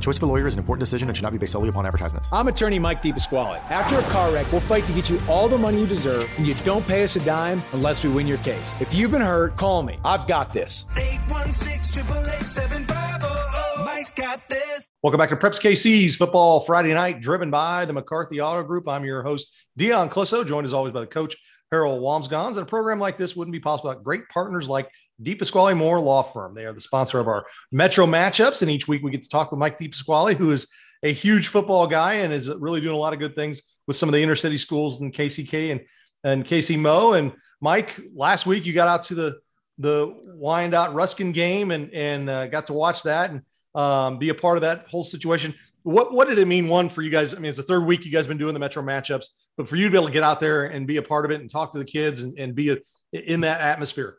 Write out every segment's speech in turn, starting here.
choice of a lawyer is an important decision and should not be based solely upon advertisements. I'm attorney Mike DePasquale. After a car wreck, we'll fight to get you all the money you deserve, and you don't pay us a dime unless we win your case. If you've been hurt, call me. I've got this. 816 Mike's got this. Welcome back to Preps KC's Football Friday Night, driven by the McCarthy Auto Group. I'm your host, Dion Clisso, joined as always by the coach, Harold Wamsgons. And a program like this wouldn't be possible without great partners like DePasquale Moore Law Firm. They are the sponsor of our Metro matchups. And each week we get to talk with Mike DePasquale, who is a huge football guy and is really doing a lot of good things with some of the inner city schools in KCK and, and KC Mo. And Mike, last week you got out to the the Wyandotte Ruskin game and and uh, got to watch that and um, be a part of that whole situation. What what did it mean? One for you guys. I mean, it's the third week you guys been doing the Metro matchups, but for you to be able to get out there and be a part of it and talk to the kids and, and be a, in that atmosphere.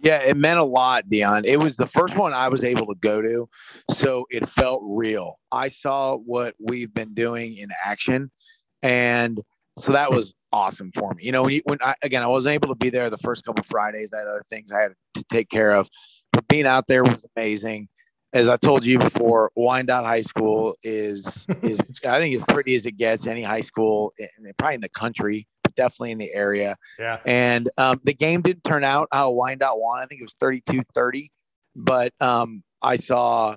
Yeah, it meant a lot, Dion. It was the first one I was able to go to, so it felt real. I saw what we've been doing in action, and so that was awesome for me. You know, when, you, when I, again, I wasn't able to be there the first couple Fridays. I had other things I had to take care of, but being out there was amazing as I told you before, Wyandotte High School is is I think as pretty as it gets. Any high school, probably in the country, but definitely in the area. Yeah. And um, the game didn't turn out how Wyandotte won. I think it was 32-30. But um, I saw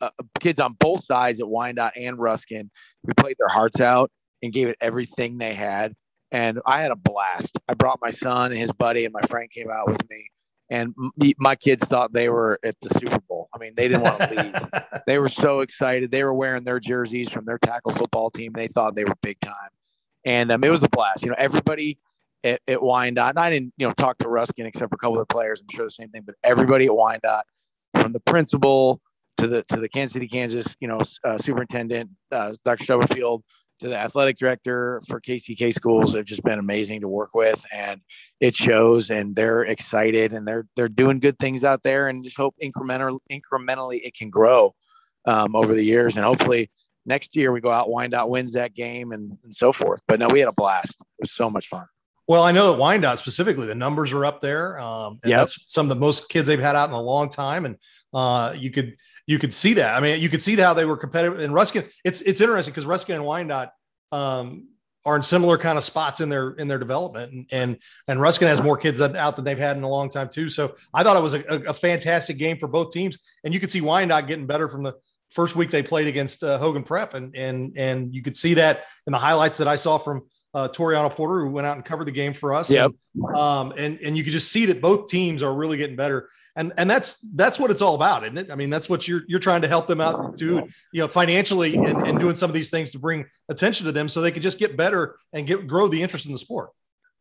uh, kids on both sides at Wyandotte and Ruskin who played their hearts out and gave it everything they had. And I had a blast. I brought my son and his buddy, and my friend came out with me and my kids thought they were at the Super Bowl. I mean, they didn't want to leave. they were so excited. They were wearing their jerseys from their tackle football team. They thought they were big time, and um, it was a blast. You know, everybody at, at Wyandotte. And I didn't, you know, talk to Ruskin except for a couple of players. I'm sure the same thing, but everybody at Wyandotte, from the principal to the to the Kansas City, Kansas, you know, uh, superintendent, uh, Dr. Stubblefield, to the athletic director for KCK schools have just been amazing to work with and it shows and they're excited and they're they're doing good things out there and just hope incremental incrementally it can grow um, over the years and hopefully next year we go out Wyandotte wins that game and, and so forth but no we had a blast it was so much fun well, I know that Wyandotte specifically, the numbers are up there. Um, and yep. that's some of the most kids they've had out in a long time. And uh, you could you could see that. I mean, you could see how they were competitive. And Ruskin, it's it's interesting because Ruskin and Wyandotte um, are in similar kind of spots in their in their development, and and, and Ruskin has more kids out than they've had in a long time too. So I thought it was a, a fantastic game for both teams, and you could see Wyandotte getting better from the first week they played against uh, Hogan Prep, and and and you could see that in the highlights that I saw from uh, Toriano Porter, who went out and covered the game for us. Yep. And, um, and and you could just see that both teams are really getting better and and that's that's what it's all about, isn't it? I mean, that's what you're you're trying to help them out to, you know, financially and, and doing some of these things to bring attention to them so they can just get better and get grow the interest in the sport.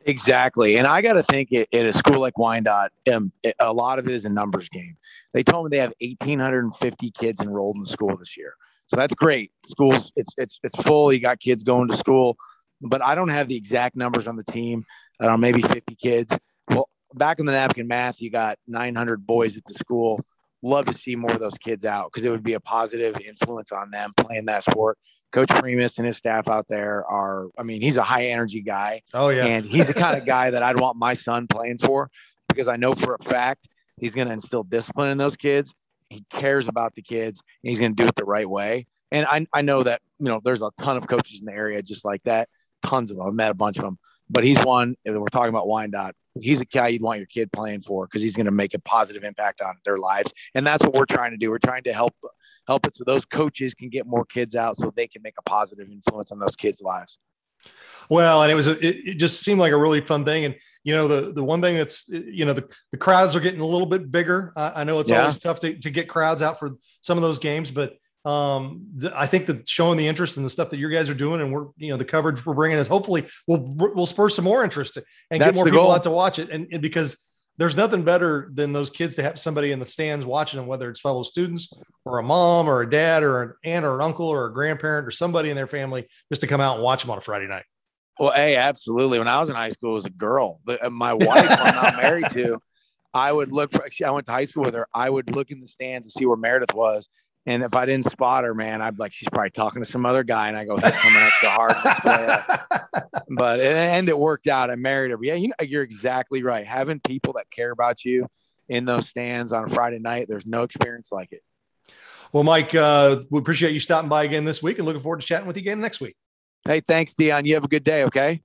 Exactly. And I got to think at, at, a school like Wyandotte, um, a lot of it is a numbers game. They told me they have 1,850 kids enrolled in the school this year. So that's great. Schools, it's, it's, it's full. You got kids going to school, but I don't have the exact numbers on the team. I don't know, maybe 50 kids. Well, back in the napkin math, you got 900 boys at the school. Love to see more of those kids out because it would be a positive influence on them playing that sport. Coach Primus and his staff out there are, I mean, he's a high energy guy. Oh, yeah. And he's the kind of guy that I'd want my son playing for because I know for a fact he's going to instill discipline in those kids. He cares about the kids and he's going to do it the right way. And I, I know that, you know, there's a ton of coaches in the area just like that. Tons of them. I've met a bunch of them, but he's one. We're talking about Wyandotte he's a guy you'd want your kid playing for because he's going to make a positive impact on their lives and that's what we're trying to do we're trying to help help it so those coaches can get more kids out so they can make a positive influence on those kids lives well and it was a, it, it just seemed like a really fun thing and you know the the one thing that's you know the, the crowds are getting a little bit bigger i, I know it's yeah. always tough to, to get crowds out for some of those games but um, I think that showing the interest in the stuff that you guys are doing and we're, you know, the coverage we're bringing is hopefully will will spur some more interest and That's get more people goal. out to watch it. And, and, because there's nothing better than those kids to have somebody in the stands watching them, whether it's fellow students or a mom or a dad or an aunt or an uncle or a grandparent or somebody in their family just to come out and watch them on a Friday night. Well, hey, absolutely. When I was in high school, as a girl, uh, my wife, I'm not married to, I would look for. I went to high school with her. I would look in the stands to see where Meredith was, and if I didn't spot her, man, I'd like, she's probably talking to some other guy. And I go, hit someone extra hard. but, and it worked out. I married her. But yeah, you know, you're exactly right. Having people that care about you in those stands on a Friday night, there's no experience like it. Well, Mike, uh, we appreciate you stopping by again this week and looking forward to chatting with you again next week. Hey, thanks, Dion. You have a good day. Okay.